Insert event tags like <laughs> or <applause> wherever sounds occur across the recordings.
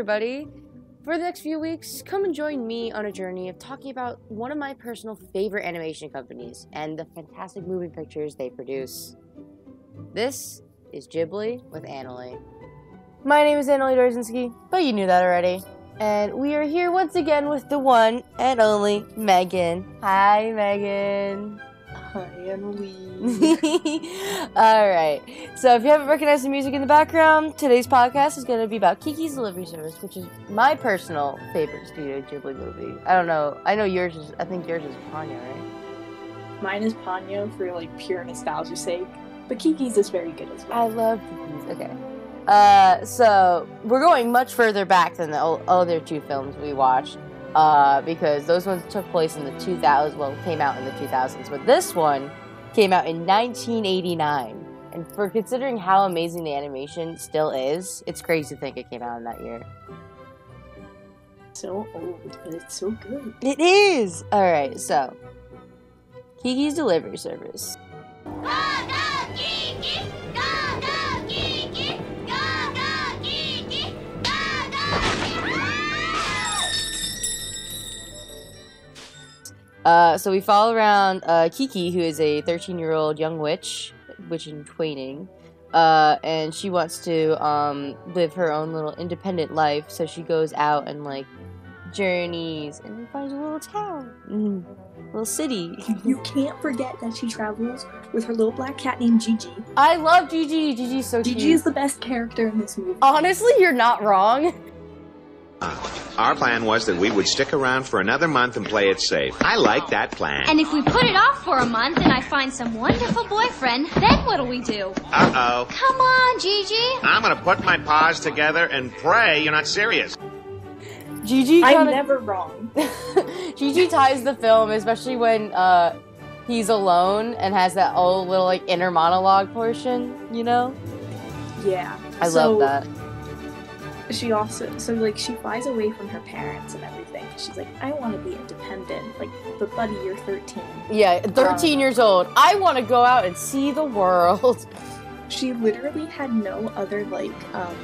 everybody. For the next few weeks, come and join me on a journey of talking about one of my personal favorite animation companies and the fantastic moving pictures they produce. This is Ghibli with Annalee. My name is Annalee Dorzinski, but you knew that already. And we are here once again with the one and only Meagan. Hi, Meagan. Hi, Emily. <laughs> All right. So, if you haven't recognized the music in the background, today's podcast is going to be about Kiki's Delivery Service, which is my personal favorite Studio Ghibli movie. I don't know. I know yours is. I think yours is Ponyo, right? Mine is Ponyo for like pure nostalgia's sake, but Kiki's is very good as well. I love Kiki's. Okay. Uh, so we're going much further back than the other two films we watched, uh, because those ones took place in the 2000s. Well, came out in the 2000s, but this one came out in 1989. And for considering how amazing the animation still is, it's crazy to think it came out in that year. So old, but it's so good. It is. All right. So Kiki's Delivery Service. Uh, so we follow around uh, Kiki, who is a 13 year old young witch, witch in training, uh, and she wants to um, live her own little independent life. So she goes out and like journeys and finds a little town, mm, little city. <laughs> You can't forget that she travels with her little black cat named Jiji. I love Jiji. Jiji's so Jiji cute. is the best character in this movie. Honestly, you're not wrong. Our plan was that we would stick around for another month and play it safe. I like that plan. And if we put it off for a month and I find some wonderful boyfriend, then what'll we do? Uh-oh. Come on, Jiji. I'm gonna put my paws together and pray you're not serious. Jiji I'm kinda- never wrong. <laughs> Jiji ties the film, especially when uh, he's alone and has that old little like inner monologue portion. You know, Yeah. I So, love that. She also, so like, she flies away from her parents and everything. She's like, I want to be independent. Like, but buddy, you're 13. Yeah, 13 years old. I want to go out and see the world. <laughs> She literally had no other like um,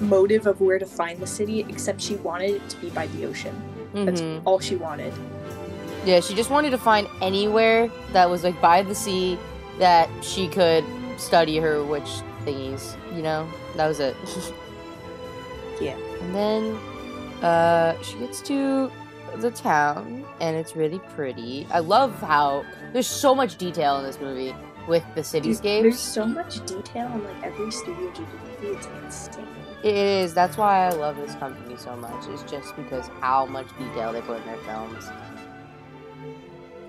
motive of where to find the city except she wanted it to be by the ocean. That's Mhm. all she wanted. Yeah, she just wanted to find anywhere that was like by the sea that she could study her witch thingies. You know, that was it. <laughs> Yeah. And then uh, she gets to the town, and it's really pretty. I love how there's so much detail in this movie with the cityscapes. There's so much detail in like every Studio Ghibli movie. It's insane. It is. That's why I love this company so much. It's just because how much detail they put in their films.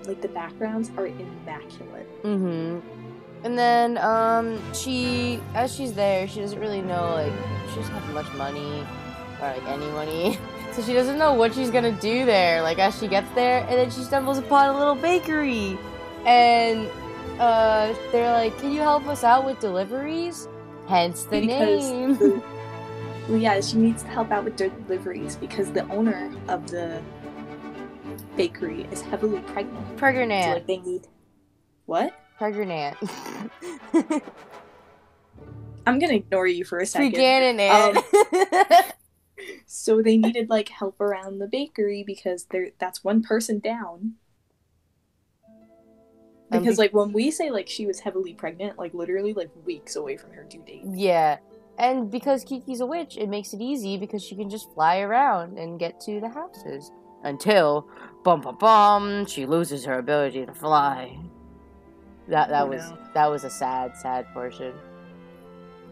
Like the backgrounds are immaculate. Mm-hmm. And then, um, she, as she's there, she doesn't really know, like, she doesn't have much money, or, like, any money. <laughs> So she doesn't know what she's gonna do there, like, as she gets there, and then she stumbles upon a little bakery. And, uh, they're like, can you help us out with deliveries? Hence the Because name. the- <laughs> yeah, she needs to help out with deliveries because the owner of the bakery is heavily pregnant. So Pregnant. like they need what? Pregnant. <laughs> I'm gonna ignore you for a second. Pregnant. <laughs> So they needed like help around the bakery because there that's one person down. Um, Because be- like when we say like she was heavily pregnant, like literally like weeks away from her due date. Yeah. And because Kiki's a witch, it makes it easy because she can just fly around and get to the houses. Until, bum bum bum, she loses her ability to fly. That that Oh, was no. that was a sad, sad portion.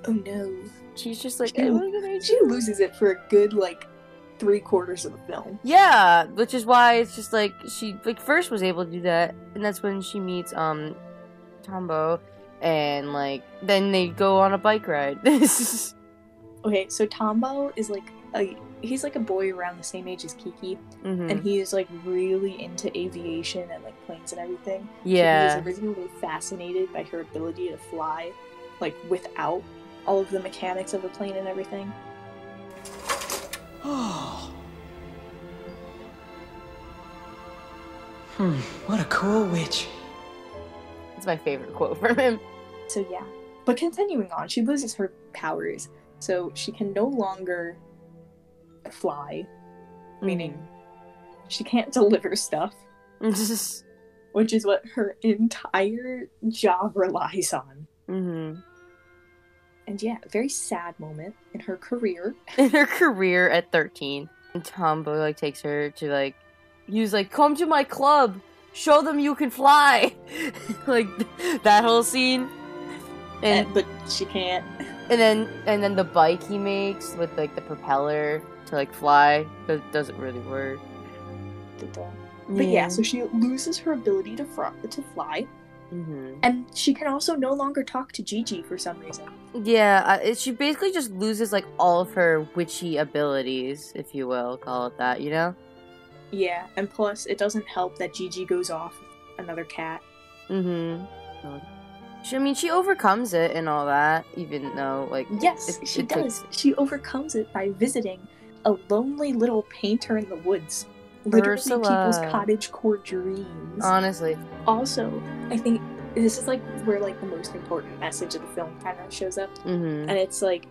Oh no. She's just like, She- "Eh, what She loses it for a good like three quarters of the film. Yeah, which is why it's just like she like first was able to do that, and that's when she meets um Tombo, and like then they go on a bike ride. <laughs> Okay, so Tombo is like a he's like a boy around the same age as Kiki, Mhm. and he is like really into aviation and like planes and everything. So yeah. he was originally fascinated by her ability to fly, like without all of the mechanics of a plane and everything. <sighs> Hmm, what a cool witch. It's my favorite quote from him. So yeah. But continuing on, she loses her powers, so she can no longer fly, meaning she can't deliver stuff, Mm. <laughs> which is what her entire job relies on. mm-hmm. And yeah, very sad moment in her career. <laughs> in her career at 13. And Tombo like takes her to like he's like come to my club show them you can fly <laughs> like that whole scene and And, but she can't. and then and then the bike he makes with like the propeller to like fly that doesn't really work But yeah, so she loses her ability to fr- to fly, hmm and she can also no longer talk to Jiji for some reason. yeah uh, it, she basically just loses like all of her witchy abilities if you will call it that you know Yeah, and plus it doesn't help that Jiji goes off another cat. mm-hmm she, I mean, she overcomes it and all that, even though, like, Yes, it- she it does. takes- She overcomes it by visiting a lonely little painter in the woods. Literally people's Ursula. cottage core dreams. honestly, also, I think this is like where like the most important message of the film kind of shows up. mm-hmm. and it's like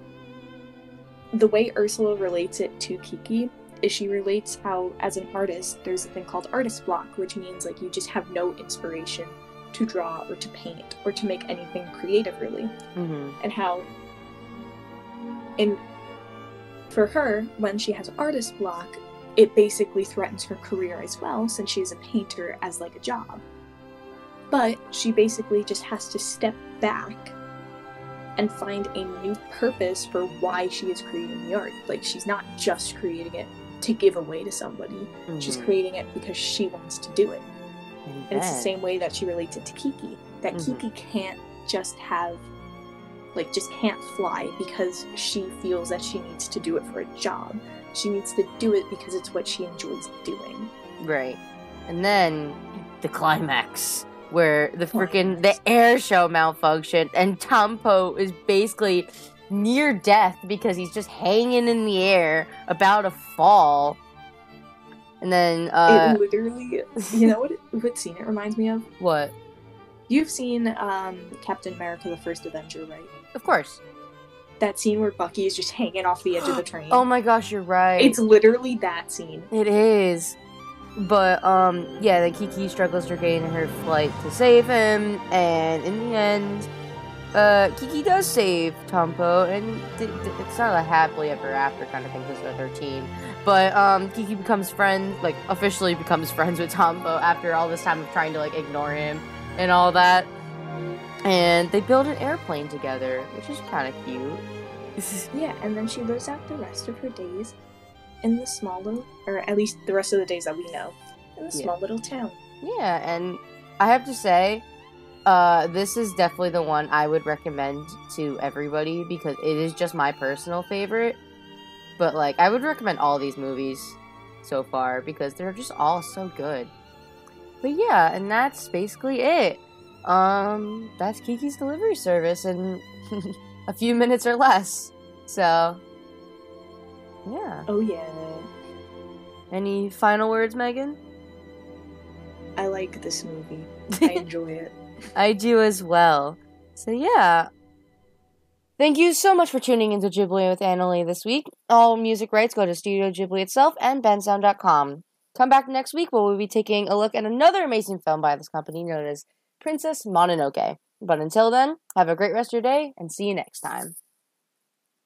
the way Ursula relates it to Kiki is she relates how as an artist there's a thing called artist block which means like you just have no inspiration to draw or to paint or to make anything creative really Mm-hmm. and how in for her when she has artist block it basically threatens her career as well since she's a painter as like a job but she basically just has to step back and find a new purpose for why she is creating the art like she's not just creating it to give away to somebody she's Mhm. creating it because she wants to do it And and it's the same way that she relates it to Kiki. That Mhm. Kiki can't just have, like, just can't fly because she feels that she needs to do it for a job. She needs to do it because it's what she enjoys doing. Right. And then the climax where the freaking the air show malfunctioned and Tombo is basically near death because he's just hanging in the air about to fall. And then uh it literally, you know what, <laughs> what scene it reminds me of? what? You've seen um, Captain America: The First Avenger, right? Of course. That scene where Bucky is just hanging off the edge of the <gasps> train. Oh my gosh, you're right. It's literally that scene. It is. But um yeah, then Kiki struggles to gain her flight to save him, and in the end, uh Kiki does save Tombo, and th- th- it's not a happily ever after kind of thing because they're 13. But um Kiki becomes friends, like officially becomes <laughs> friends with Tombo after all this time of trying to like ignore him and all that. And they build an airplane together, which is kind of cute. <laughs> Yeah, and then she lives out the rest of her days in the small little, or at least the rest of the days that we know, in the Yeah. small little town. Yeah, and I have to say, uh, this is definitely the one I would recommend to everybody because it is just my personal favorite. But like, I would recommend all these movies so far because they're just all so good. But yeah, and that's basically it. Um, that's Kiki's delivery service in <laughs> a few minutes or less. So, yeah. Oh yeah, Any final words, Meagan? I like this movie. <laughs> I enjoy it. I do as well. So yeah. Thank you so much for tuning into Ghibli with Annalee this week. All music rights go to Studio Ghibli itself and bensound.com. Come back next week where we'll be taking a look at another amazing film by this company known as Princess Mononoke. But until then, have a great rest of your day and see you next time.